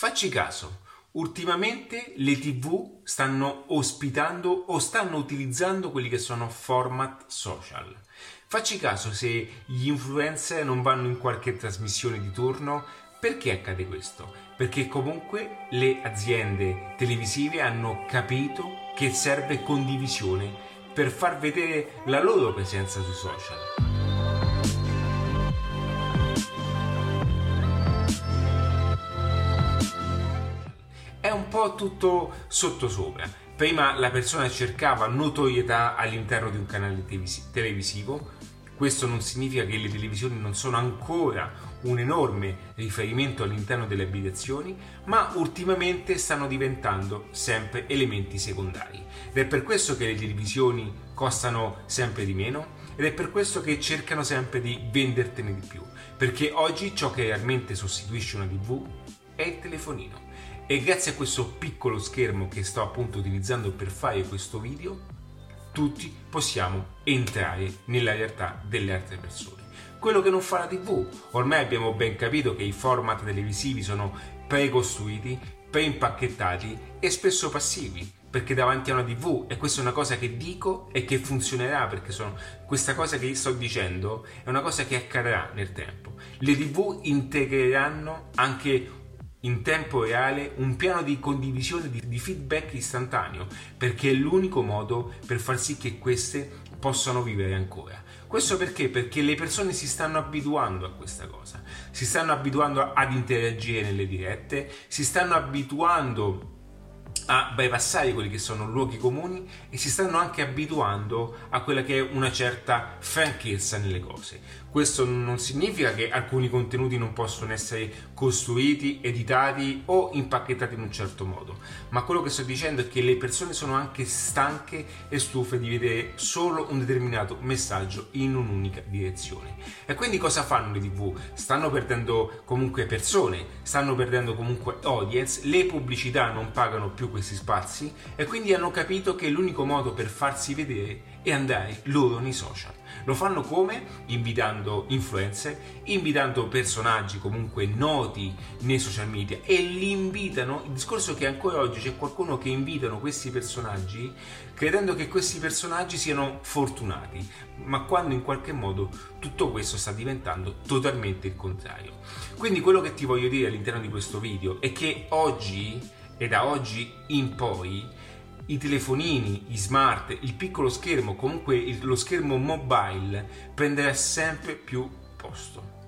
Facci caso, ultimamente le tv stanno ospitando o stanno utilizzando quelli che sono format social. Facci caso se gli influencer non vanno in qualche trasmissione di turno, perché accade questo? Perché comunque le aziende televisive hanno capito che serve condivisione per far vedere la loro presenza sui social. È un po' tutto sottosopra. Prima la persona cercava notorietà all'interno di un canale televisivo, questo non significa che le televisioni non sono ancora un enorme riferimento all'interno delle abitazioni, ma ultimamente stanno diventando sempre elementi secondari. Ed è per questo che le televisioni costano sempre di meno ed è per questo che cercano sempre di vendertene di più, perché oggi ciò che realmente sostituisce una TV è il telefonino e grazie a questo piccolo schermo che sto appunto utilizzando per fare questo video, tutti possiamo entrare nella realtà delle altre persone. Quello che non fa la TV, ormai abbiamo ben capito che i format televisivi sono precostruiti, preimpacchettati e spesso passivi, perché davanti a una TV, e questa è una cosa che dico e che funzionerà, perché sono, questa cosa che sto dicendo è una cosa che accadrà nel tempo. Le TV integreranno anche in tempo reale un piano di condivisione di, di, feedback istantaneo perché è l'unico modo per far sì che queste possano vivere ancora. Questo perché? Perché le persone si stanno abituando a questa cosa, si stanno abituando ad interagire nelle dirette, si stanno abituando a bypassare quelli che sono luoghi comuni e si stanno anche abituando a quella che è una certa franchezza nelle cose. Questo non significa che alcuni contenuti non possono essere costruiti, editati o impacchettati in un certo modo, ma quello che sto dicendo è che le persone sono anche stanche e stufe di vedere solo un determinato messaggio in un'unica direzione. E quindi cosa fanno le tv? Stanno perdendo comunque persone, stanno perdendo comunque audience, le pubblicità non pagano più questi spazi e quindi hanno capito che l'unico modo per farsi vedere è andare loro nei social. Lo fanno come? Invitando influencer, invitando personaggi comunque noti nei social media e li invitano, il discorso è che ancora oggi c'è qualcuno che invitano questi personaggi credendo che questi personaggi siano fortunati, ma quando in qualche modo tutto questo sta diventando totalmente il contrario. Quindi quello che ti voglio dire all'interno di questo video è che oggi e da oggi in poi i telefonini, i smart, il piccolo schermo, comunque lo schermo mobile prenderà sempre più posto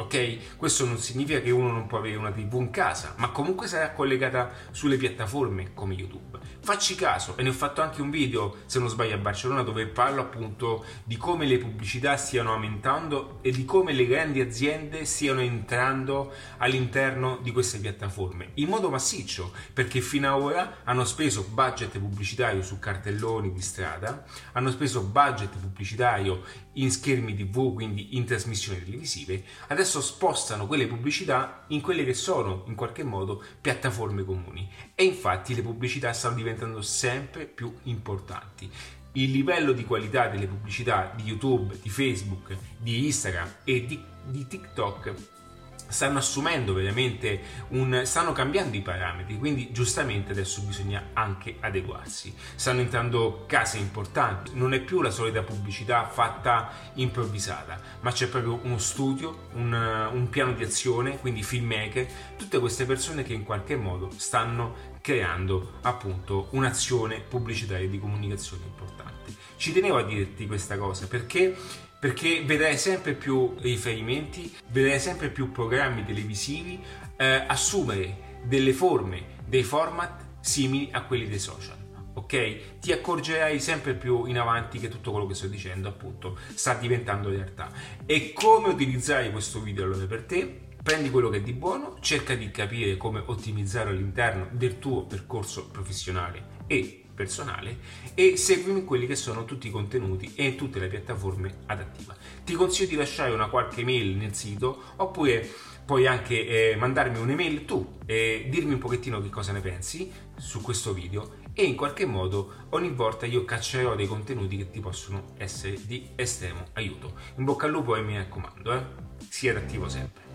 ok? Questo non significa che uno non può avere una TV in casa, ma comunque sarà collegata sulle piattaforme come YouTube. Facci caso, e ne ho fatto anche un video, se non sbaglio, a Barcellona, dove parlo appunto di come le pubblicità stiano aumentando e di come le grandi aziende stiano entrando all'interno di queste piattaforme in modo massiccio, perché fino ad ora hanno speso budget pubblicitario su cartelloni di strada, hanno speso budget pubblicitario in schermi TV, quindi in trasmissioni televisive, adesso spostano quelle pubblicità in quelle che sono in qualche modo piattaforme comuni e infatti le pubblicità stanno diventando sempre più importanti. Il livello di qualità delle pubblicità di YouTube, di Facebook, di Instagram e di, di TikTok stanno assumendo veramente un stanno cambiando i parametri quindi giustamente adesso bisogna anche adeguarsi. Stanno entrando case importanti non è più la solita pubblicità fatta improvvisata ma c'è proprio uno studio un, un piano di azione quindi filmmaker tutte queste persone che in qualche modo stanno creando appunto un'azione pubblicitaria di comunicazione importante ci tenevo a dirti questa cosa perché perché vedrai sempre più riferimenti, vedrai sempre più programmi televisivi eh, assumere delle forme, dei format simili a quelli dei social. Ok? Ti accorgerai sempre più in avanti che tutto quello che sto dicendo, appunto, sta diventando realtà. E come utilizzare questo video allora per te? Prendi quello che è di buono, cerca di capire come ottimizzare all'interno del tuo percorso professionale e personale e seguimi quelli che sono tutti i contenuti e tutte le piattaforme adattive. Ti consiglio di lasciare una qualche mail nel sito oppure puoi anche eh, mandarmi un'email tu e dirmi un pochettino che cosa ne pensi su questo video e in qualche modo ogni volta io caccerò dei contenuti che ti possono essere di estremo aiuto. In bocca al lupo e mi raccomando, eh? sii adattivo sempre.